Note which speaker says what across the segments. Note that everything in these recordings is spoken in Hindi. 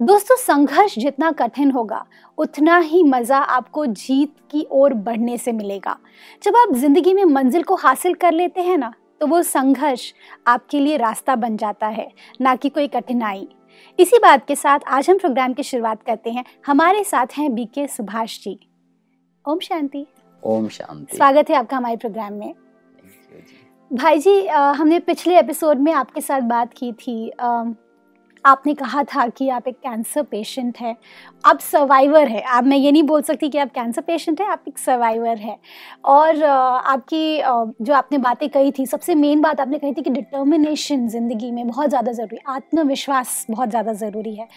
Speaker 1: दोस्तों संघर्ष जितना कठिन होगा उतना ही मज़ा आपको जीत की ओर बढ़ने से मिलेगा। जब आप ज़िंदगी में मंजिल को हासिल कर लेते हैं ना तो वो संघर्ष आपके लिए रास्ता बन जाता है ना कि कोई कठिनाई। इसी बात के साथ आज हम प्रोग्राम की शुरुआत करते हैं। हमारे साथ हैं बीके सुभाष जी। ओम शांति।
Speaker 2: ओम शांति।
Speaker 1: स्वागत है आपका हमारे प्रोग्राम में। भाई जी अ, हमने पिछले एपिसोड में आपके साथ बात की थी अ, आपने कहा था कि आप एक कैंसर पेशेंट हैं। आप सर्वाइवर है। आप मैं ये नहीं बोल सकती कि आप कैंसर पेशेंट हैं आप एक सर्वाइवर है। और आपकी जो आपने बातें कही थी सबसे मेन बात आपने कही थी कि डिटर्मिनेशन ज़िंदगी में बहुत ज़्यादा ज़रूरी आत्मविश्वास बहुत ज़्यादा ज़रूरी है।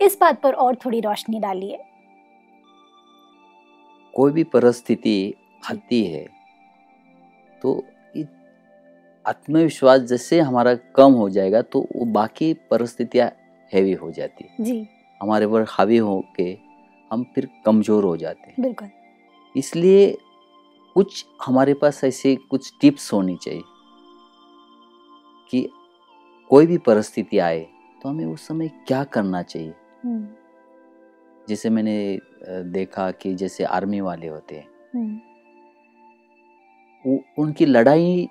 Speaker 1: इस बात पर और थोड़ी रोशनी डालिए।
Speaker 2: कोई भी परिस्थिति आती है तो आत्मविश्वास जैसे हमारा कम हो जाएगा तो वो बाकी परिस्थितियाँ हैवी हो जाती है।
Speaker 1: जी।
Speaker 2: हमारे पर हावी हो के हम फिर कमज़ोर हो जाते हैं।
Speaker 1: बिल्कुल।
Speaker 2: इसलिए कुछ हमारे पास ऐसे कुछ टिप्स होनी चाहिए कि कोई भी परिस्थिति आए तो हमें उस समय क्या करना चाहिए?
Speaker 1: हम्म,
Speaker 2: जैसे मैंने देखा कि जैसे आर्मी वाले होते हैं।
Speaker 1: हम्म,
Speaker 2: वो उनकी लड़ाई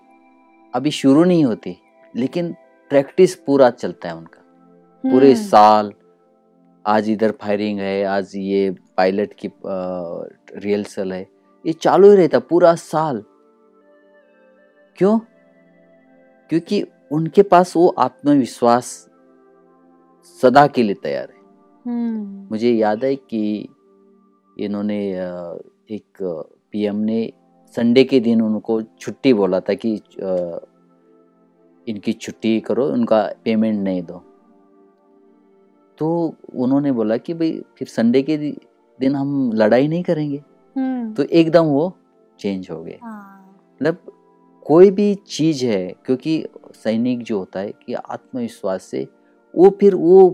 Speaker 2: अभी शुरू नहीं होती लेकिन प्रैक्टिस पूरा चलता है उनका। पूरे
Speaker 1: हम्म,
Speaker 2: साल आज इधर फायरिंग है आज ये पायलट की रिहर्सल है ये चालू ही रहता पूरा साल। क्यों? क्योंकि उनके पास वो आत्मविश्वास सदा के लिए तैयार है।
Speaker 1: हम्म,
Speaker 2: मुझे याद है कि इन्होंने एक पीएम ने संडे के दिन उनको छुट्टी बोला था कि इनकी छुट्टी करो उनका पेमेंट नहीं दो। तो उन्होंने बोला कि भाई फिर संडे के दिन हम लड़ाई नहीं करेंगे।
Speaker 1: हम्म,
Speaker 2: तो एकदम वो चेंज हो गए।
Speaker 1: हाँ,
Speaker 2: मतलब कोई भी चीज़ है क्योंकि सैनिक जो होता है कि आत्मविश्वास से वो फिर वो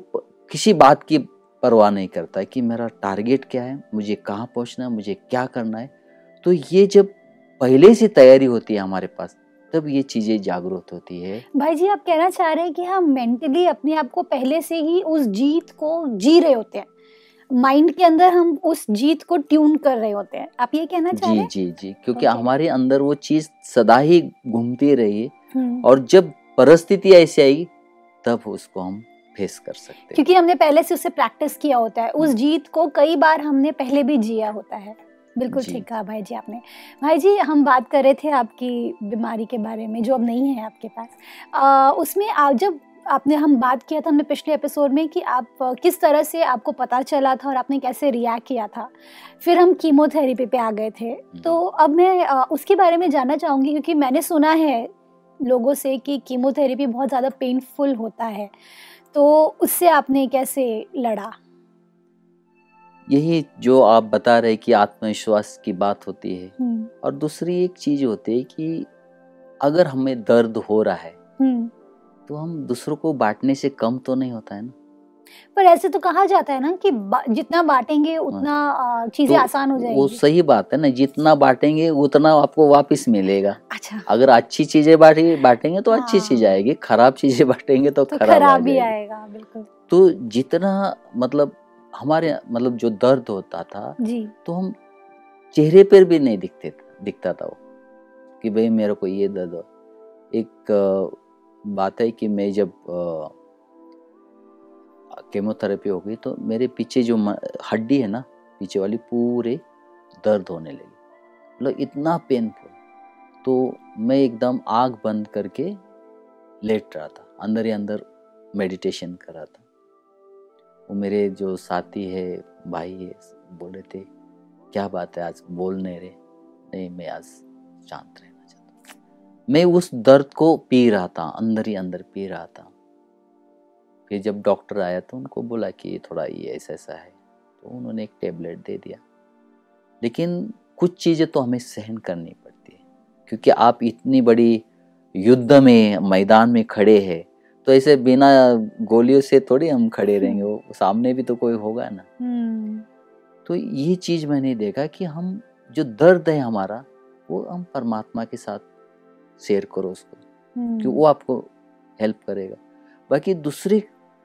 Speaker 2: किसी बात की परवाह नहीं करता है कि मेरा टारगेट क्या है मुझे कहाँ पहुँचना है मुझे क्या करना है। तो ये जब पहले से तैयारी होती है हमारे पास तब ये चीज़ें जागरूक होती है।
Speaker 1: भाई जी आप कहना चाह रहे हैं कि हम मेंटली अपने आप को पहले से ही उस जीत को जी रहे होते हैं। माइंड के अंदर हम उस जीत को ट्यून कर रहे होते हैं। आप ये कहना चाह रहे हैं?
Speaker 2: जी जी क्योंकि
Speaker 1: Okay.
Speaker 2: हमारे अंदर वो चीज़ सदा ही घूमती रही
Speaker 1: हम्म,
Speaker 2: और जब परिस्थिति ऐसी आई तब उसको हम फेस कर सकते हैं।
Speaker 1: क्योंकि हमने पहले से उसे प्रैक्टिस किया होता है। उस जीत को कई बार हमने पहले भी जिया होता है। बिल्कुल ठीक कहा भाई जी आपने। भाई जी हम बात कर रहे थे आपकी बीमारी के बारे में जो अब नहीं है आपके पास। आ, उसमें आप जब आपने हम बात किया था हमने पिछले एपिसोड में कि आप किस तरह से आपको पता चला था और आपने कैसे रिएक्ट किया था। फिर हम कीमोथेरेपी पे आ गए थे। तो अब मैं उसके बारे में जानना चाहूँगी क्योंकि मैंने सुना है लोगों से कि कीमोथेरेपी बहुत ज़्यादा पेनफुल होता है। तो उससे आपने कैसे लड़ा?
Speaker 2: यही जो आप बता रहे कि आत्मविश्वास की बात होती है।
Speaker 1: हम्म,
Speaker 2: और दूसरी एक चीज़ होती है कि अगर हमें दर्द हो रहा है
Speaker 1: हम्म।
Speaker 2: तो हम दूसरों को बांटने से कम तो नहीं होता है ना?
Speaker 1: पर ऐसे तो कहा जाता है ना कि बा- जितना बांटेंगे उतना चीज़ें
Speaker 2: तो
Speaker 1: आसान हो
Speaker 2: वो सही बात है ना जितना बांटेंगे उतना आपको वापस मिलेगा।
Speaker 1: अच्छा।
Speaker 2: अगर अच्छी चीज़ें बांटे बांटेंगे तो अच्छी
Speaker 1: हाँ।
Speaker 2: चीज़ आएगी खराब चीज़ें बांटेंगे तो
Speaker 1: तो
Speaker 2: खराब
Speaker 1: ही आएगा बिल्कुल।
Speaker 2: तो जितना मतलब हमारे मतलब जो दर्द होता था
Speaker 1: जी।
Speaker 2: तो हम चेहरे पर भी नहीं दिखते दिखता था वो कि भाई मेरे को ये दर्द हो। एक बात है कि मैं जब केमोथेरेपी हो गई तो मेरे पीछे जो हड्डी है ना पीछे वाली पूरे दर्द होने लगी। मतलब इतना पेनफुल तो मैं एकदम आग बंद करके लेट रहा था अंदर ही अंदर मेडिटेशन कर रहा था। वो मेरे जो साथी है, भाई है, बोले थे, क्या बात है, आज बोल नहीं रहे। नहीं, मैं आज शांत रहना चाहता मैं उस दर्द को पी रहा था, अंदर ही अंदर पी रहा था। फिर जब डॉक्टर आया तो उनको बोला कि थोड़ा ये ऐसा ऐसा है। तो उन्होंने एक टेबलेट दे दिया। लेकिन कुछ चीज़ें तो हमें सहन करनी पड़ती है, क्योंकि आप इतनी बड़ी युद्ध में, मैदान में खड़े हैं तो ऐसे बिना गोलियों से थोड़ी हम खड़े रहेंगे वो सामने भी तो कोई होगा ना।
Speaker 1: हम्म,
Speaker 2: तो ये चीज़ मैंने देखा कि हम जो दर्द है हमारा वो हम परमात्मा के साथ शेयर करो उसको
Speaker 1: हम्म,
Speaker 2: कि वो आपको हेल्प करेगा। बाकी दूसरे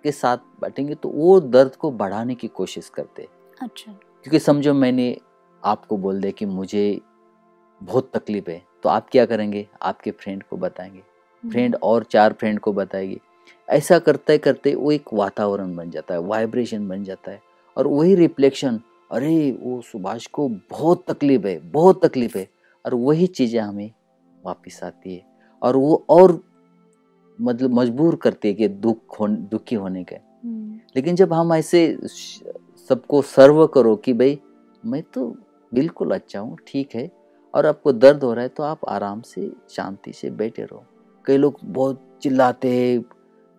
Speaker 2: के साथ बैठेंगे तो वो दर्द को बढ़ाने की कोशिश करते हैं।
Speaker 1: अच्छा।
Speaker 2: क्योंकि समझो मैंने आपको बोल दिया कि मुझे बहुत तकलीफ़ है तो आप क्या करेंगे? आपके फ्रेंड को बताएँगे।
Speaker 1: हम्म,
Speaker 2: फ्रेंड और चार फ्रेंड को बताएगी। ऐसा करते करते वो एक वातावरण बन जाता है वाइब्रेशन बन जाता है और वही रिफ्लेक्शन अरे वो सुभाष को बहुत तकलीफ़ है बहुत तकलीफ़ है और वही चीज़ें हमें वापस आती है और वो और मतलब मजबूर करती है कि दुख हो दुखी होने के।
Speaker 1: हम्म,
Speaker 2: लेकिन जब हम ऐसे सबको सर्व करो कि भाई मैं तो बिल्कुल अच्छा हूँ ठीक है और आपको दर्द हो रहा है तो आप आराम से शांति से बैठे रहो। कई लोग बहुत चिल्लाते हैं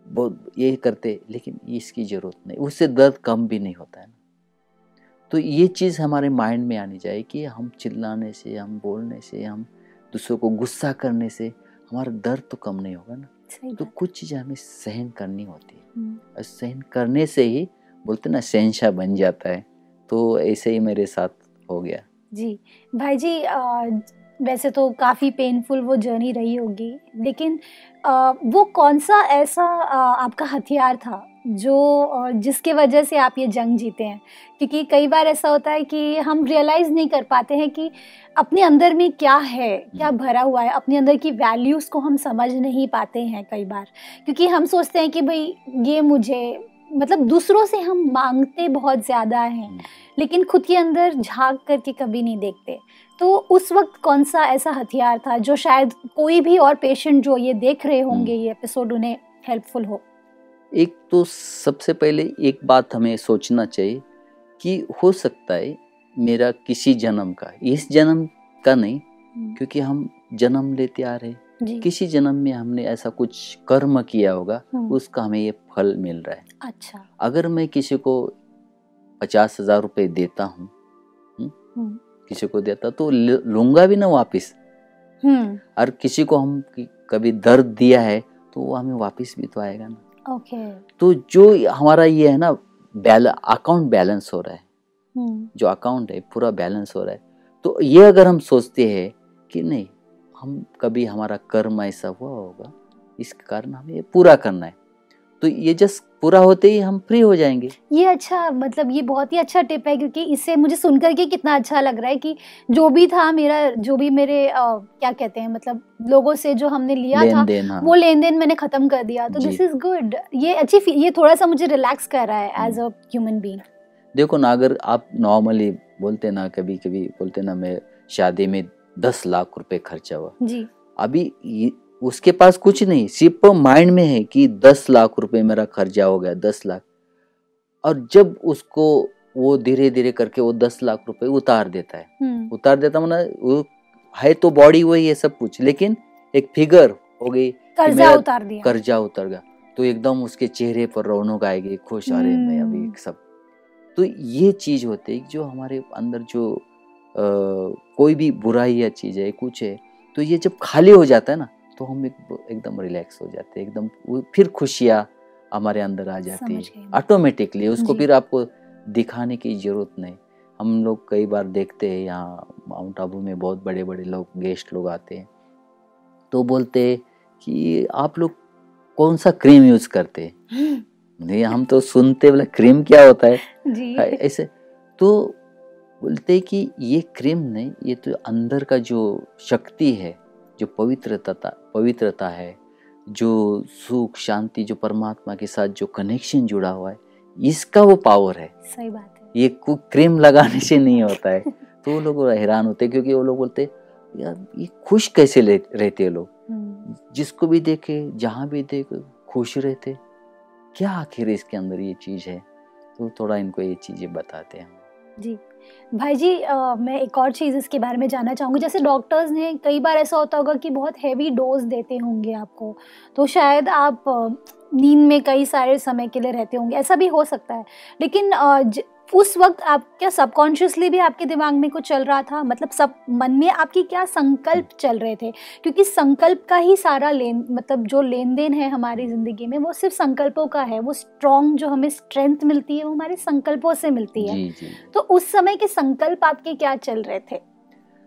Speaker 2: बहुत ये करते लेकिन इसकी ज़रूरत नहीं। उससे दर्द कम भी नहीं होता है ना। तो ये चीज़ हमारे माइंड में आनी चाहिए कि हम चिल्लाने से हम बोलने से हम दूसरों को गुस्सा करने से हमारा दर्द तो कम नहीं होगा ना। तो कुछ चीज़ें हमें सहन करनी होती है।
Speaker 1: हम्म,
Speaker 2: और सहन करने से ही बोलते ना शहनशाह बन जाता है। तो ऐसे ही मेरे साथ हो गया।
Speaker 1: जी। भाई जी अ, वैसे तो काफ़ी पेनफुल वो जर्नी रही होगी। लेकिन अ, वो कौन सा ऐसा अ, आपका हथियार था जो जिसके वजह से आप ये जंग जीते हैं? क्योंकि कई बार ऐसा होता है कि हम रियलाइज़ नहीं कर पाते हैं कि अपने अंदर में क्या है क्या भरा हुआ है। अपने अंदर की वैल्यूज़ को हम समझ नहीं पाते हैं कई बार। क्योंकि हम सोचते हैं कि भाई ये मुझे मतलब दूसरों से हम मांगते बहुत ज़्यादा हैं लेकिन खुद के अंदर झाँक करके कभी नहीं देखते। तो उस वक्त कौन सा ऐसा हथियार था जो शायद कोई भी और पेशेंट जो ये देख रहे होंगे ये एपिसोड उन्हें हेल्पफुल हो?
Speaker 2: एक तो सबसे पहले एक बात हमें सोचना चाहिए कि हो सकता है मेरा किसी जन्म का इस जन्म का नहीं क्योंकि हम जन्म लेते आ रहे हैं। किसी जन्म में हमने ऐसा कुछ कर्म किया होगा
Speaker 1: हम्म,
Speaker 2: उसका हमें ये फल मिल रहा है।
Speaker 1: अच्छा।
Speaker 2: अगर मैं किसी को पचास हज़ार रुपये देता हूँ हम्म,
Speaker 1: हम्म,
Speaker 2: किसी को देता तो लूँगा भी ना वापस?
Speaker 1: हम्म।
Speaker 2: और किसी को हम कभी दर्द दिया है तो वो हमें वापस भी तो आएगा ना।
Speaker 1: ओके।
Speaker 2: तो जो हमारा ये है ना बैल अकाउंट बैलेंस हो रहा है।
Speaker 1: हम्म,
Speaker 2: जो अकाउंट है पूरा बैलेंस हो रहा है। तो ये अगर हम सोचते हैं कि नहीं हम कभी हमारा कर्म ऐसा हुआ होगा इसके कारण हमें ये पूरा करना है। तो ये जस्ट पूरा होते ही हम फ्री हो जाएँगे।
Speaker 1: ये अच्छा मतलब ये बहुत ही अच्छा टिप है क्योंकि इससे मुझे सुनकर के कितना अच्छा लग रहा है कि जो भी था मेरा जो भी मेरे अ, क्या कहते हैं मतलब लोगों से जो हमने लिया था
Speaker 2: हाँ।
Speaker 1: वो लेन देन मैंने खत्म कर दिया। तो दिस इज़ गुड ये अच्छी ये थोड़ा सा मुझे रिलैक्स कर रहा है एज अ ह्यूमन बीइंग
Speaker 2: देखो ना अगर आप नॉर्मली बोलते ना कभी कभी बोलते ना मैं शादी में दस लाख रुपए खर्चा हुआ।
Speaker 1: जी।
Speaker 2: अभी उसके पास कुछ नहीं सिर्फ़ माइंड में है कि दस लाख रुपए मेरा खर्चा हो गया दस लाख। और जब उसको वो धीरे धीरे करके वो दस लाख रुपए उतार देता है।
Speaker 1: हम्म।
Speaker 2: उतार देता मतलब वो है तो बॉडी वही है सब कुछ लेकिन एक फिगर हो गई
Speaker 1: कर्जा उतार दिया।
Speaker 2: कर्जा उतर गया। तो एकदम उसके चेहरे पर रौनक आएगी खुश अरे मैं अभी
Speaker 1: हम्म।
Speaker 2: सब। तो ये चीज़ होती है जो हमारे अंदर जो कोई भी बुराई या चीज़ है कुछ है तो ये जब खाली हो जाता है ना तो हम एक, एकदम रिलैक्स हो जाते हैं एकदम फिर खुशियाँ हमारे अंदर आ जाती है ऑटोमेटिकली उसको फिर आपको दिखाने की ज़रूरत नहीं। हम लोग कई बार देखते हैं यहाँ माउंट आबू में बहुत बड़े बड़े लोग गेस्ट लोग आते हैं तो बोलते हैं कि आप लोग कौन सा क्रीम यूज़ करते हैं? नहीं हम तो सुनते बोले क्रीम क्या होता है?
Speaker 1: जी।
Speaker 2: है, ऐसे तो बोलते कि ये क्रीम नहीं ये तो अंदर का जो शक्ति है जो पवित्रता पवित्रता है जो सुख शांति जो परमात्मा के साथ जो कनेक्शन जुड़ा हुआ है इसका वो पावर है।
Speaker 1: सही बात है।
Speaker 2: ये क्रीम लगाने से नहीं होता है। तो वो लोग हैरान होते हैं क्योंकि वो लोग बोलते हैं, यार ये खुश कैसे रहते हैं लोग?
Speaker 1: हम्म,
Speaker 2: जिसको भी देखे जहाँ भी देखे खुश रहते क्या आखिर इसके अंदर ये चीज़ है? तो थोड़ा इनको ये चीज़ें बताते हैं।
Speaker 1: जी। भाई जी आ, मैं एक और चीज़ इसके बारे में जानना चाहूँगी। जैसे डॉक्टर्स ने कई बार ऐसा होता होगा कि बहुत हैवी डोज देते होंगे आपको तो शायद आप नींद में कई सारे समय के लिए रहते होंगे ऐसा भी हो सकता है। लेकिन उस वक्त आप क्या सबकॉन्शियसली भी आपके दिमाग में कुछ चल रहा था? मतलब सब मन में आपकी क्या संकल्प चल रहे थे? क्योंकि संकल्प का ही सारा लेन मतलब जो लेन देन है हमारी ज़िंदगी में वो सिर्फ़ संकल्पों का है। वो स्ट्रॉन्ग जो हमें स्ट्रेंथ मिलती है वो हमारे संकल्पों से मिलती है।
Speaker 2: जी जी।
Speaker 1: तो उस समय के संकल्प आपके क्या चल रहे थे?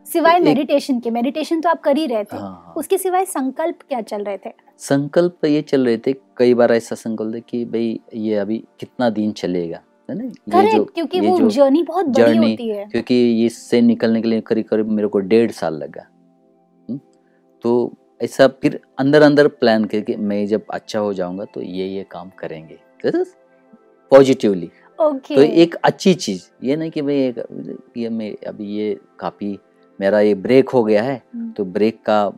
Speaker 1: सिवाय मेडिटेशन के। मेडिटेशन तो आप कर ही रहे थे।
Speaker 2: हाँ हाँ।
Speaker 1: उसके सिवाय संकल्प क्या चल रहे थे?
Speaker 2: संकल्प ये चल रहे थे कई बार ऐसा संकल्प कि भाई ये अभी कितना दिन चलेगा? है ना?
Speaker 1: करेक्ट क्योंकि वो जर्नी बहुत बड़ी होती है।
Speaker 2: क्योंकि इससे निकलने के लिए करीब करीब मेरे को डेढ़ साल लगा। हम्म? तो ऐसा फिर अंदर अंदर प्लान करके मैं जब अच्छा हो जाऊँगा तो ये ये काम करेंगे। पॉजिटिवली
Speaker 1: ओके
Speaker 2: तो एक अच्छी चीज़ ये नहीं कि भाई एक- ये मैं अभी ये काफ़ी मेरा ये ब्रेक हो गया है
Speaker 1: हम्म।
Speaker 2: तो ब्रेक का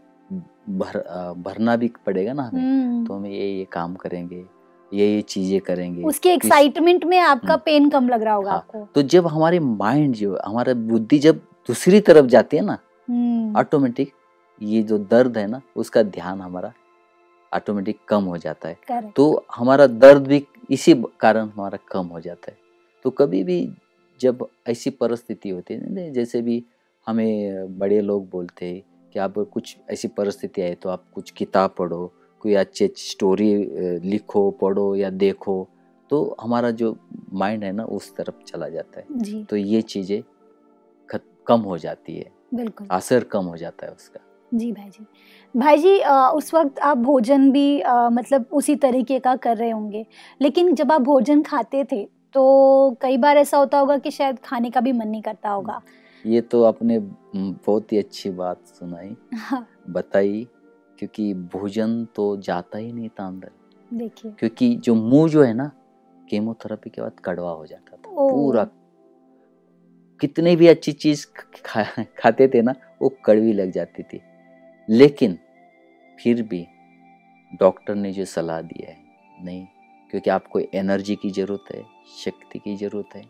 Speaker 2: भर भरना भी पड़ेगा ना हमें।
Speaker 1: हम्म,
Speaker 2: तो हम ये ये काम करेंगे। ये ये चीज़ें करेंगे
Speaker 1: उसके एक्साइटमेंट में आपका
Speaker 2: हम्म।
Speaker 1: पेन कम लग रहा होगा
Speaker 2: हाँ,
Speaker 1: आपको
Speaker 2: तो जब हमारे माइंड जो हमारा बुद्धि जब दूसरी तरफ़ जाती है ना
Speaker 1: हम्म,
Speaker 2: ऑटोमेटिक ये जो दर्द है ना उसका ध्यान हमारा ऑटोमेटिक कम हो जाता है
Speaker 1: correct.
Speaker 2: तो हमारा दर्द भी इसी कारण हमारा कम हो जाता है तो कभी भी जब ऐसी परिस्थिति होती है ना जैसे भी हमें बड़े लोग बोलते हैं कि आप कुछ ऐसी परिस्थिति आए तो आप कुछ किताब पढ़ो कोई अच्छी अच्छी स्टोरी लिखो पढ़ो या देखो तो हमारा जो माइंड है ना उस तरफ़ चला जाता है।
Speaker 1: जी।
Speaker 2: तो ये चीज़ें कम हो जाती है।
Speaker 1: बिल्कुल।
Speaker 2: असर कम हो जाता है उसका।
Speaker 1: जी भाई जी। भाई जी अ, उस वक्त आप भोजन भी अ, मतलब उसी तरीके का कर रहे होंगे लेकिन जब आप भोजन खाते थे तो कई बार ऐसा होता होगा कि शायद खाने का भी मन नहीं करता होगा।
Speaker 2: ये तो आपने बहुत ही अच्छी बात सुनाई।
Speaker 1: हाँ,
Speaker 2: बताई क्योंकि भोजन तो जाता ही नहीं था अंदर।
Speaker 1: देखिए।
Speaker 2: क्योंकि जो मुँह जो है ना केमोथेरेपी के बाद कड़वा हो जाता था। पूरा कितने भी अच्छी चीज़ खा, खाते थे ना वो कड़वी लग जाती थी। लेकिन फिर भी डॉक्टर ने जो सलाह दिया है नहीं क्योंकि आपको एनर्जी की ज़रूरत है शक्ति की ज़रूरत है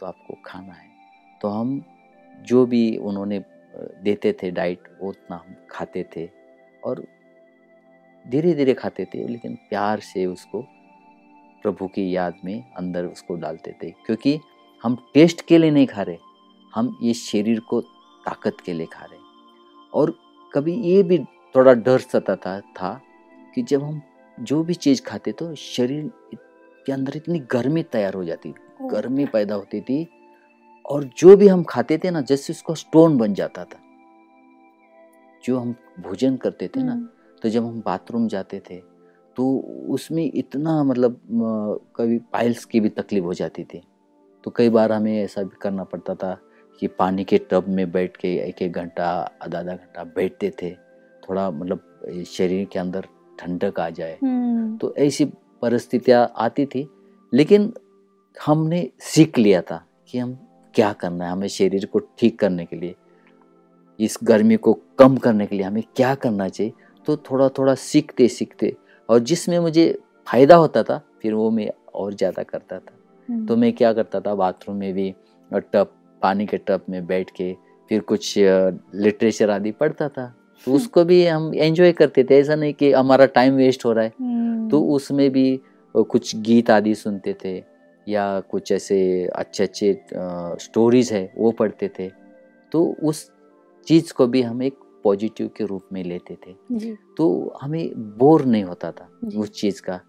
Speaker 2: तो आपको खाना है। तो हम जो भी उन्होंने देते थे डाइट वो उतना हम खाते थे। और धीरे धीरे खाते थे लेकिन प्यार से उसको प्रभु की याद में अंदर उसको डालते थे क्योंकि हम टेस्ट के लिए नहीं खा रहे हम ये शरीर को ताकत के लिए खा रहे। और कभी ये भी थोड़ा डर सताता था था कि जब हम जो भी चीज़ खाते तो शरीर के अंदर इतनी गर्मी तैयार हो जाती गर्मी पैदा होती थी और जो भी हम खाते थे ना जैसे उसका स्टोन बन जाता था। जो हम भोजन करते थे ना
Speaker 1: हम्म,
Speaker 2: तो जब हम बाथरूम जाते थे तो उसमें इतना मतलब कभी पाइल्स की भी तकलीफ़ हो जाती थी। तो कई बार हमें ऐसा भी करना पड़ता था कि पानी के टब में बैठ के एक एक घंटा आधा आधा घंटा बैठते थे। थोड़ा मतलब शरीर के अंदर ठंडक आ जाए।
Speaker 1: हम्म,
Speaker 2: तो ऐसी परिस्थितियाँ आती थी लेकिन हमने सीख लिया था कि हम क्या करना है हमें शरीर को ठीक करने के लिए इस गर्मी को कम करने के लिए हमें क्या करना चाहिए। तो थोड़ा थोड़ा सीखते सीखते और जिसमें मुझे फ़ायदा होता था फिर वो मैं और ज़्यादा करता था।
Speaker 1: हम्म,
Speaker 2: तो मैं क्या करता था बाथरूम में भी टब पानी के टब में बैठ के फिर कुछ लिटरेचर आदि पढ़ता था। तो उसको भी हम एंजॉय करते थे ऐसा नहीं कि हमारा टाइम वेस्ट हो रहा है।
Speaker 1: हम्म,
Speaker 2: तो उसमें भी कुछ गीत आदि सुनते थे या कुछ ऐसे अच्छे अच्छे स्टोरीज है वो पढ़ते थे। तो उस चीज़ को भी हम एक पॉजिटिव के रूप में लेते थे।
Speaker 1: जी।
Speaker 2: तो हमें बोर नहीं होता था उस चीज़ का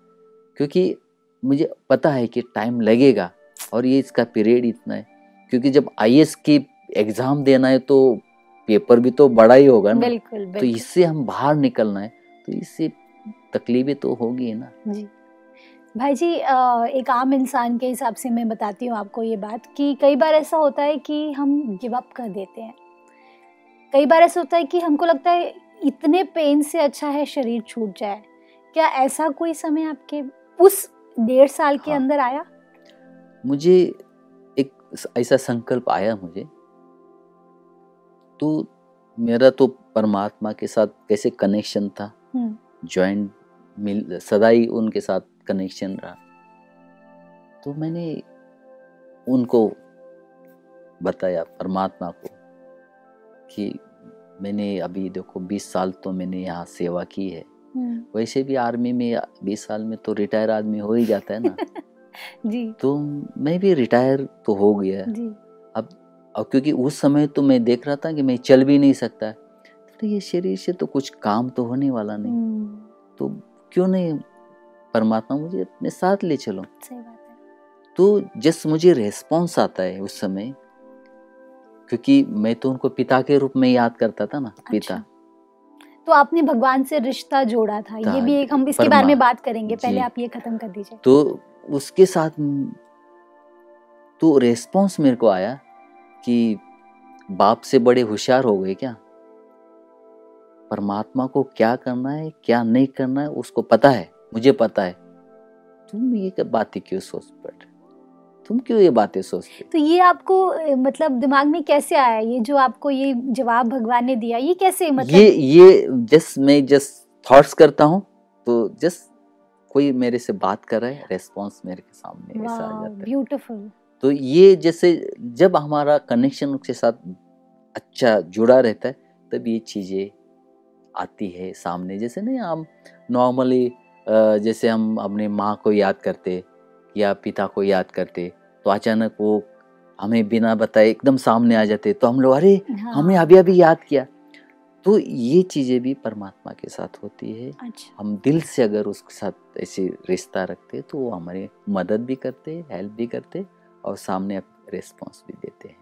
Speaker 2: क्योंकि मुझे पता है कि टाइम लगेगा और ये इसका पीरियड इतना है क्योंकि जब आईएस की एग्ज़ाम देना है तो पेपर भी तो बड़ा ही होगा ना।
Speaker 1: बिल्कुल बिल्कुल।
Speaker 2: तो इससे हम बाहर निकलना है तो इससे तकलीफें तो होगी ही ना।
Speaker 1: जी। भाई जी एक आम इंसान के हिसाब से मैं बताती हूँ आपको ये बात कि कई बार ऐसा होता है कि हम गिव अप कर देते हैं। कई बार ऐसा होता है कि हमको लगता है इतने पेन से अच्छा है शरीर छूट जाए। क्या ऐसा कोई समय आपके उस डेढ़ साल के
Speaker 2: हाँ।
Speaker 1: अंदर आया?
Speaker 2: मुझे एक ऐसा संकल्प आया मुझे। तो मेरा तो परमात्मा के साथ कैसे कनेक्शन था? ज्वाइंट मिल सदा ही उनके साथ कनेक्शन रहा। तो मैंने उनको बताया परमात्मा को। कि मैंने अभी देखो 20 साल तो मैंने यहाँ सेवा की है।
Speaker 1: हम्म,
Speaker 2: वैसे भी आर्मी में 20 साल में तो रिटायर आदमी हो ही जाता है ना।
Speaker 1: जी।
Speaker 2: तो मैं भी रिटायर तो हो गया
Speaker 1: जी।
Speaker 2: अब और क्योंकि उस समय तो मैं देख रहा था कि मैं चल भी नहीं सकता तो ये शरीर से तो कुछ काम तो होने वाला नहीं।
Speaker 1: हम्म,
Speaker 2: तो क्यों नहीं परमात्मा मुझे अपने साथ ले चलो?
Speaker 1: सही बात है।
Speaker 2: तो जस्ट मुझे रेस्पॉन्स आता है उस समय क्योंकि मैं तो उनको पिता के रूप में याद करता था ना
Speaker 1: अच्छा। पिता। तो आपने भगवान से रिश्ता जोड़ा था ये भी एक हम इसके बारे में बात करेंगे पहले आप ये खत्म कर दीजिए।
Speaker 2: तो उसके साथ तो रेस्पॉन्स मेरे को आया कि बाप से बड़े होशियार हो गए क्या? परमात्मा को क्या करना है क्या नहीं करना है उसको पता है मुझे पता है। तुम ये बातें क्यों सोच पड़? तुम क्यों ये बातें सोचते?
Speaker 1: तो ये आपको मतलब दिमाग में कैसे आया? ये जो आपको ये जवाब भगवान ने दिया ये कैसे मतलब
Speaker 2: ये ये जस्ट मैं जस्ट थॉट्स करता हूँ तो जस्ट कोई मेरे से बात कर रहा है रेस्पॉन्स मेरे के सामने ऐसा आ जाता है।
Speaker 1: ब्यूटीफुल
Speaker 2: तो ये जैसे जब हमारा कनेक्शन उसके साथ अच्छा जुड़ा रहता है तब ये चीज़ें आती है सामने। जैसे नहीं हम नॉर्मली जैसे हम अपने माँ को याद करते या पिता को याद करते तो अचानक वो हमें बिना बताए एकदम सामने आ जाते तो हम लोग अरे
Speaker 1: हाँ,
Speaker 2: हमें अभी अभी याद किया। तो ये चीज़ें भी परमात्मा के साथ होती है।
Speaker 1: अच्छा।
Speaker 2: हम दिल से अगर उसके साथ ऐसे रिश्ता रखते तो वो हमारी मदद भी करते हेल्प भी करते और सामने रिस्पॉन्स भी देते हैं।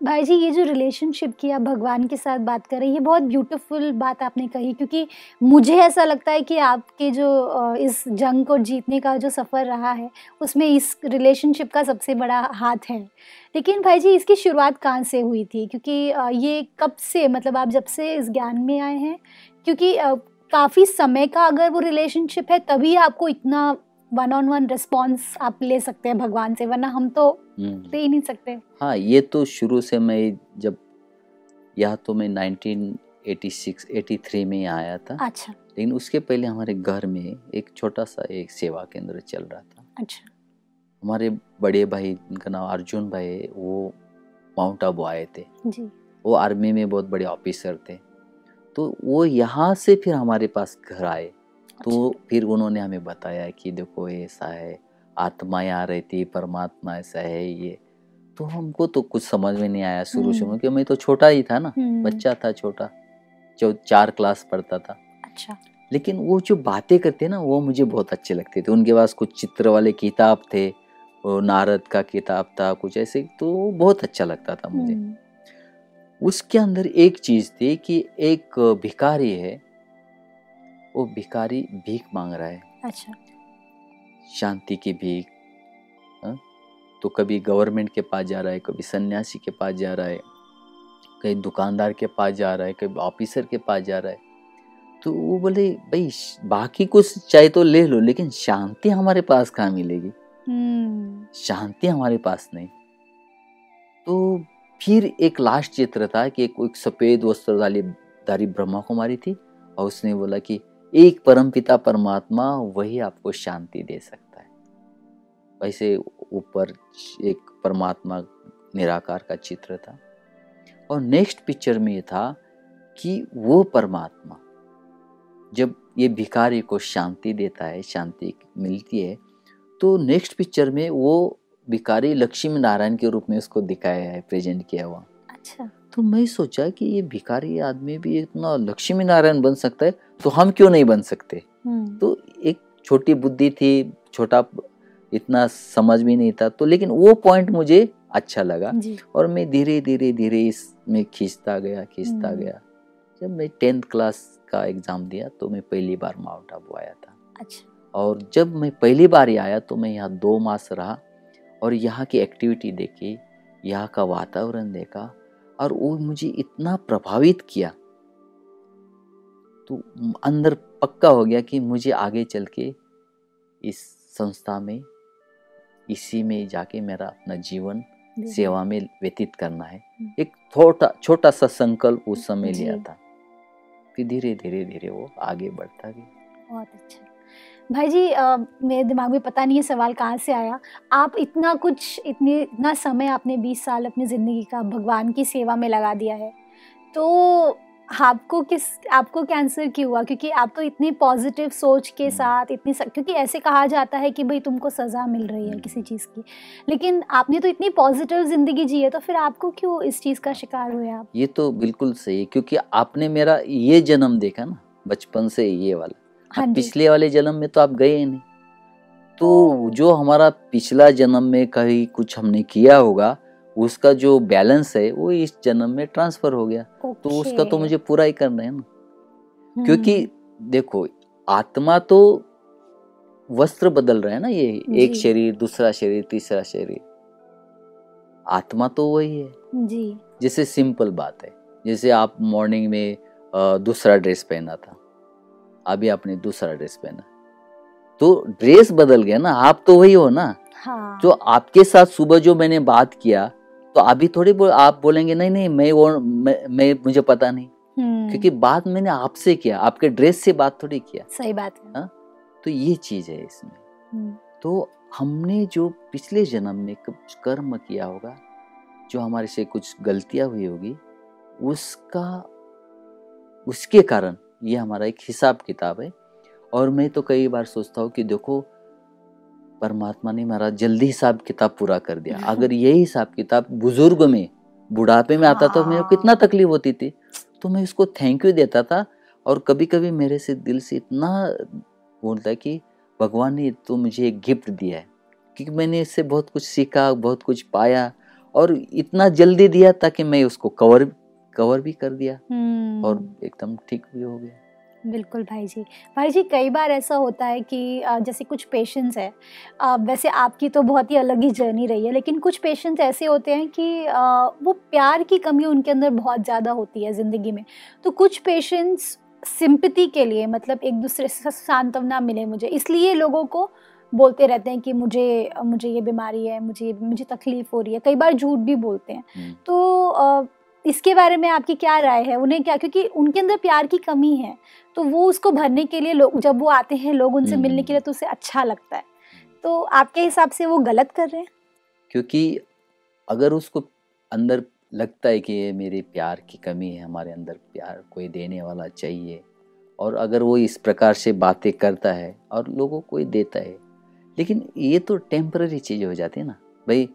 Speaker 1: भाई जी, ये जो रिलेशनशिप की आप भगवान के साथ बात कर रहे हैं, ये बहुत ब्यूटीफुल बात आपने कही, क्योंकि मुझे ऐसा लगता है कि आपके जो इस जंग को जीतने का जो सफ़र रहा है, उसमें इस रिलेशनशिप का सबसे बड़ा हाथ है। लेकिन भाई जी, इसकी शुरुआत कहाँ से हुई थी? क्योंकि ये कब से मतलब आप जब से इस ज्ञान में आए हैं, क्योंकि काफ़ी समय का अगर वो रिलेशनशिप है, तभी आपको इतना वन ऑन वन रिस्पॉन्स आप ले सकते हैं भगवान से वरना हम तो
Speaker 2: हम्म।
Speaker 1: ले ही नहीं सकते।
Speaker 2: हाँ ये तो शुरू से मैं जब यहाँ तो मैं 1986 83 में आया था।
Speaker 1: अच्छा।
Speaker 2: लेकिन उसके पहले हमारे घर में एक छोटा सा एक सेवा केंद्र चल रहा था।
Speaker 1: अच्छा।
Speaker 2: हमारे बड़े भाई उनका नाम अर्जुन भाई है वो माउंट आबू आए थे।
Speaker 1: जी।
Speaker 2: वो आर्मी में बहुत बड़े ऑफिसर थे। तो वो यहाँ से फिर हमारे पास घर आए। तो फिर उन्होंने हमें बताया कि देखो ऐसा है आत्मा यहाँ रहती परमात्मा ऐसा है ये। तो हमको तो कुछ समझ में नहीं आया शुरू शुरू में
Speaker 1: हम्म।
Speaker 2: क्योंकि मैं तो छोटा ही था ना
Speaker 1: हम्म,
Speaker 2: बच्चा था छोटा जो चार क्लास पढ़ता था।
Speaker 1: अच्छा।
Speaker 2: लेकिन वो जो बातें करते ना वो मुझे बहुत अच्छे लगते थे। उनके पास कुछ चित्र वाले किताब थे वो नारद का किताब था कुछ ऐसे तो बहुत अच्छा लगता था मुझे।
Speaker 1: हम्म,
Speaker 2: उसके अंदर एक चीज़ थी कि एक भिखारी है वो भिखारी भीख मांग रहा है।
Speaker 1: अच्छा।
Speaker 2: शांति की भीख हाँ? तो कभी गवर्नमेंट के पास जा रहा है कभी सन्यासी के पास जा रहा है कहीं दुकानदार के पास जा रहा है कभी ऑफिसर के पास जा रहा है। तो वो बोले भाई बाकी कुछ चाहे तो ले लो लेकिन शांति हमारे पास कहाँ मिलेगी?
Speaker 1: हम्म,
Speaker 2: शांति हमारे पास नहीं। तो फिर एक लास्ट चित्र था कि एक, एक सफ़ेद वस्त्र धारी धारी ब्रह्मा कुमारी थी और उसने बोला कि एक परमपिता परमात्मा वही आपको शांति दे सकता है। वैसे ऊपर एक परमात्मा निराकार का चित्र था और नेक्स्ट पिक्चर में ये था कि वो परमात्मा जब ये भिखारी को शांति देता है, शांति मिलती है तो नेक्स्ट पिक्चर में वो भिखारी लक्ष्मी नारायण के रूप में उसको दिखाया है, प्रेजेंट किया हुआ।
Speaker 1: अच्छा।
Speaker 2: तो मैं सोचा कि ये भिखारी आदमी भी इतना लक्ष्मी नारायण बन सकता है तो हम क्यों नहीं बन सकते?
Speaker 1: हम्म,
Speaker 2: तो एक छोटी बुद्धि थी छोटा इतना समझ भी नहीं था तो लेकिन वो पॉइंट मुझे अच्छा लगा और मैं धीरे धीरे धीरे इसमें खींचता गया खींचता
Speaker 1: हम्म।
Speaker 2: गया। जब मैं टेंथ क्लास का एग्ज़ाम दिया तो मैं पहली बार माउंट आबू आया था।
Speaker 1: अच्छा।
Speaker 2: और जब मैं पहली बार ही आया तो मैं यहाँ दो मास रहा और यहाँ की एक्टिविटी देखी यहाँ का वातावरण देखा और वो मुझे इतना प्रभावित किया। तो अंदर पक्का हो गया कि मुझे आगे चल के इस संस्था में इसी में जाके मेरा अपना जीवन सेवा में व्यतीत करना है।
Speaker 1: हम्म।
Speaker 2: एक छोटा छोटा सा संकल्प उस समय लिया था। फिर धीरे धीरे धीरे वो आगे बढ़ता गया।
Speaker 1: बहुत अच्छा। भाई जी अ, मेरे दिमाग में पता नहीं है सवाल कहाँ से आया आप इतना कुछ इतने इतना समय आपने 20 साल अपनी ज़िंदगी का भगवान की सेवा में लगा दिया है तो आपको किस आपको कैंसर क्यों हुआ क्योंकि आप तो इतनी पॉजिटिव सोच के
Speaker 2: हम्म।
Speaker 1: साथ इतनी. क्योंकि ऐसे कहा जाता है कि भाई तुमको सज़ा मिल रही है
Speaker 2: हम्म।
Speaker 1: किसी चीज़ की लेकिन आपने तो इतनी पॉजिटिव ज़िंदगी जी है तो फिर आपको क्यों इस चीज़ का शिकार हुए आप
Speaker 2: ये तो बिल्कुल सही है क्योंकि आपने मेरा ये जन्म देखा ना बचपन से ये वाला
Speaker 1: हाँ
Speaker 2: पिछले वाले जन्म में तो आप गए ही नहीं। तो जो हमारा पिछला जन्म में कहीं कुछ हमने किया होगा उसका जो बैलेंस है वो इस जन्म में ट्रांसफ़र हो गया। तो उसका तो मुझे पूरा ही करना है ना।
Speaker 1: हम्म,
Speaker 2: क्योंकि देखो आत्मा तो वस्त्र बदल रहा है ना ये एक शरीर दूसरा शरीर तीसरा शरीर। आत्मा तो वही है।
Speaker 1: जी।
Speaker 2: जैसे सिंपल बात है जैसे आप मॉर्निंग में दूसरा ड्रेस पहना था। अभी आपने दूसरा ड्रेस पहना। तो ड्रेस बदल गया ना आप तो वही हो ना।
Speaker 1: हाँ।
Speaker 2: जो आपके साथ सुबह जो मैंने बात किया तो अभी थोड़ी बोल, आप बोलेंगे नहीं नहीं मैं वो मैं, मैं मुझे पता नहीं।
Speaker 1: हम्म,
Speaker 2: क्योंकि बात मैंने आपसे किया आपके ड्रेस से बात थोड़ी किया।
Speaker 1: सही बात है। हा?
Speaker 2: तो ये चीज़ है इसमें।
Speaker 1: हम्म,
Speaker 2: तो हमने जो पिछले जन्म में कुछ कर्म किया होगा जो हमारे से कुछ गलतियाँ हुई होगी उसका उसके कारण ये हमारा एक हिसाब किताब है। और मैं तो कई बार सोचता हूँ कि देखो परमात्मा ने मेरा जल्दी हिसाब किताब पूरा कर दिया। अगर यही हिसाब किताब बुज़ुर्ग में बुढ़ापे में आता तो मेरे को कितना तकलीफ़ होती थी। तो मैं उसको थैंक यू देता था और कभी कभी मेरे से दिल से इतना बोलता कि भगवान ने तो मुझे एक गिफ्ट दिया है। क्योंकि मैंने इससे बहुत कुछ सीखा बहुत कुछ पाया और इतना जल्दी दिया ताकि मैं उसको कवर कवर भी कर दिया
Speaker 1: हम्म,
Speaker 2: और एकदम ठीक भी हो गया।
Speaker 1: बिल्कुल भाई जी। भाई जी कई बार ऐसा होता है कि जैसे कुछ पेशेंट्स है वैसे आपकी तो बहुत ही अलग ही जर्नी रही है लेकिन कुछ पेशेंट्स ऐसे होते हैं कि वो प्यार की कमी उनके अंदर बहुत ज़्यादा होती है ज़िंदगी में। तो कुछ पेशेंट्स सिंपति के लिए मतलब एक दूसरे से सांत्वना मिले मुझे इसलिए लोगों को बोलते रहते हैं कि मुझे मुझे ये बीमारी है मुझे मुझे तकलीफ़ हो रही है। कई बार झूठ भी बोलते हैं।
Speaker 2: हम्म।
Speaker 1: तो इसके बारे में आपकी क्या राय है? उन्हें क्या? क्योंकि उनके अंदर प्यार की कमी है। तो वो उसको भरने के लिए लोग जब वो आते हैं लोग उनसे
Speaker 2: हम्म।
Speaker 1: मिलने के लिए तो उसे अच्छा लगता है। तो आपके हिसाब से वो गलत कर रहे हैं?
Speaker 2: क्योंकि अगर उसको अंदर लगता है कि ये मेरे प्यार की कमी है हमारे अंदर प्यार कोई देने वाला चाहिए और अगर वो इस प्रकार से बातें करता है और लोगों को देता है लेकिन ये तो टेम्पररी चीज़ हो जाती है ना। भाई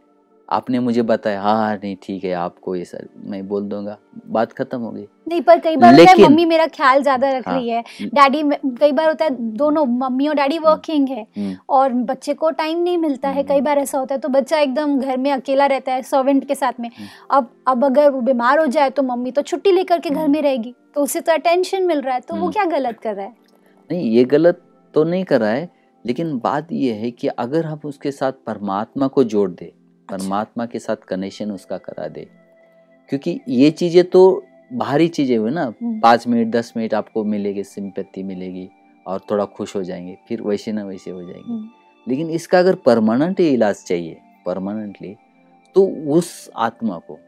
Speaker 2: आपने मुझे बताया हाँ हाँ नहीं ठीक है आपको ये सर मैं बोल दूँगा बात खत्म हो गई
Speaker 1: नहीं पर कई बार होता है मम्मी मेरा ख्याल ज़्यादा रख
Speaker 2: हाँ।
Speaker 1: रही है डैडी कई बार होता है दोनों मम्मी और डैडी वर्किंग है
Speaker 2: हम्म,
Speaker 1: और बच्चे को टाइम नहीं मिलता है
Speaker 2: हम्म।
Speaker 1: कई बार ऐसा होता है तो बच्चा एकदम घर में अकेला रहता है सर्वेंट के साथ में
Speaker 2: हम्म।
Speaker 1: अब अब अगर वो बीमार हो जाए तो मम्मी तो छुट्टी लेकर के घर
Speaker 2: हम्म।
Speaker 1: में रहेगी तो उसे तो अटेंशन मिल रहा है तो वो
Speaker 2: हम्म।
Speaker 1: क्या गलत कर रहा है
Speaker 2: नहीं ये गलत तो नहीं कर रहा है लेकिन बात यह है कि अगर हम उसके साथ परमात्मा को जोड़ दे। परमात्मा के साथ कनेक्शन उसका करा दे। क्योंकि ये चीज़ें तो बाहरी चीज़ें हुई ना।
Speaker 1: हम्म।
Speaker 2: पाँच मिनट दस मिनट आपको मिलेगी सिंपत्ति मिलेगी और थोड़ा खुश हो जाएँगे फिर वैसे ना वैसे हो जाएँगे।
Speaker 1: हम्म।
Speaker 2: लेकिन इसका अगर परमानेंट इलाज चाहिए परमानेंटली तो उस आत्मा को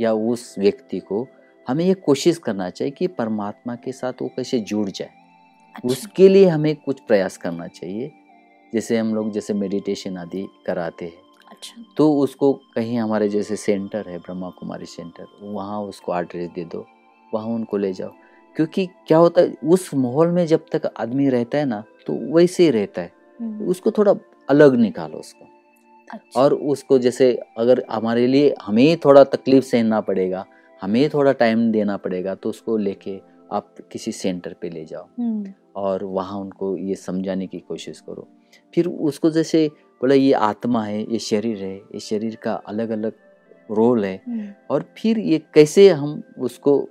Speaker 2: या उस व्यक्ति को हमें ये कोशिश करना चाहिए कि परमात्मा के साथ वो कैसे जुड़ जाए।
Speaker 1: अच्छा।
Speaker 2: उसके लिए हमें कुछ प्रयास करना चाहिए। जैसे हम लोग जैसे मेडिटेशन आदि कराते हैं।
Speaker 1: अच्छा।
Speaker 2: तो उसको कहीं हमारे जैसे सेंटर है ब्रह्मा कुमारी सेंटर वहाँ उसको एड्रेस दे दो वहाँ उनको ले जाओ। क्योंकि क्या होता है उस माहौल में जब तक आदमी रहता है ना तो वैसे ही रहता है।
Speaker 1: हम्म,
Speaker 2: उसको थोड़ा अलग निकालो उसको।
Speaker 1: अच्छा।
Speaker 2: और उसको जैसे अगर हमारे लिए हमें थोड़ा तकलीफ़ सहना पड़ेगा हमें थोड़ा टाइम देना पड़ेगा तो उसको लेके आप किसी सेंटर पे ले जाओ।
Speaker 1: हम्म,
Speaker 2: और वहाँ उनको ये समझाने की कोशिश करो। फिर उसको जैसे बोला ये आत्मा है ये शरीर है ये शरीर का अलग अलग रोल है।
Speaker 1: हम्म,
Speaker 2: और फिर ये कैसे हम उसको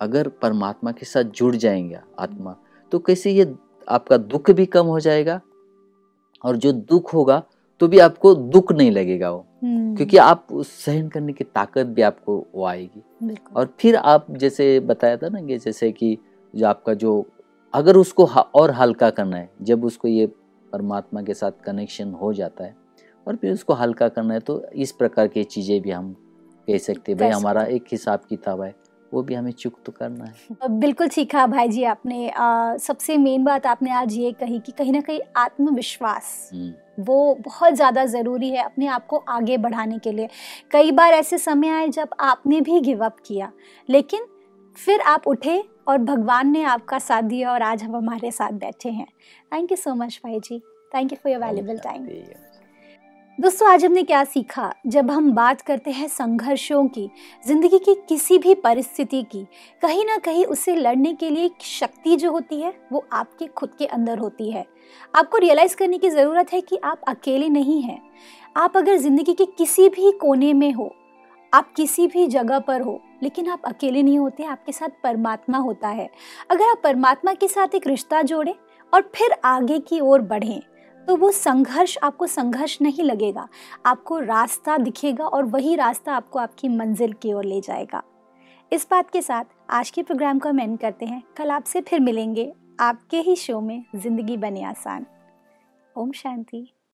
Speaker 2: अगर परमात्मा के साथ जुड़ जाएँगे आत्मा तो कैसे ये आपका दुख भी कम हो जाएगा और जो दुख होगा तो भी आपको दुख नहीं लगेगा वो।
Speaker 1: हम्म,
Speaker 2: क्योंकि आप उस सहन करने की ताकत भी आपको वो आएगी। और फिर आप जैसे बताया था ना कि जैसे कि जो आपका जो अगर उसको ह- और हल्का करना है जब उसको ये परमात्मा के साथ कनेक्शन हो जाता है। और फिर उसको हल्का करना है तो इस प्रकार की चीज़ें भी हम कह सकते हैं। भाई हमारा एक हिसाब किताब है वो भी हमें चुक तो करना है।
Speaker 1: बिल्कुल सीखा भाई जी आपने। आ, सबसे मेन बात आपने आज ये कही कि कहीं ना कहीं आत्मविश्वास
Speaker 2: हम्म,
Speaker 1: वो बहुत ज़्यादा ज़रूरी है अपने आप को आगे बढ़ाने के लिए। कई बार ऐसे समय आए जब आपने भी गिव अप किया लेकिन फिर आप उठे और भगवान ने आपका साथ दिया और आज हम हमारे साथ बैठे हैं। थैंक यू सो मच भाई जी। Thank you for your valuable time दोस्तों आज हमने क्या सीखा? जब हम बात करते हैं संघर्षों की ज़िंदगी की किसी भी परिस्थिति की कहीं ना कहीं उससे लड़ने के लिए एक शक्ति जो होती है वो आपके खुद के अंदर होती है। आपको रियलाइज़ करने की ज़रूरत है कि आप अकेले नहीं हैं। आप अगर ज़िंदगी के किसी भी कोने में हो आप किसी भी जगह पर हो, लेकिन आप अकेले नहीं होते, आपके साथ परमात्मा होता है। अगर आप परमात्मा के साथ एक रिश्ता जोड़ें और फिर आगे की ओर बढ़ें तो वो संघर्ष, आपको संघर्ष नहीं लगेगा। आपको रास्ता दिखेगा और वही रास्ता आपको आपकी मंजिल की ओर ले जाएगा। इस बात के साथ आज के प्रोग्राम को हम एंड करते हैं। कल आपसे फिर मिलेंगे। आपके ही शो में ज़िंदगी बने आसान। ओम शांति।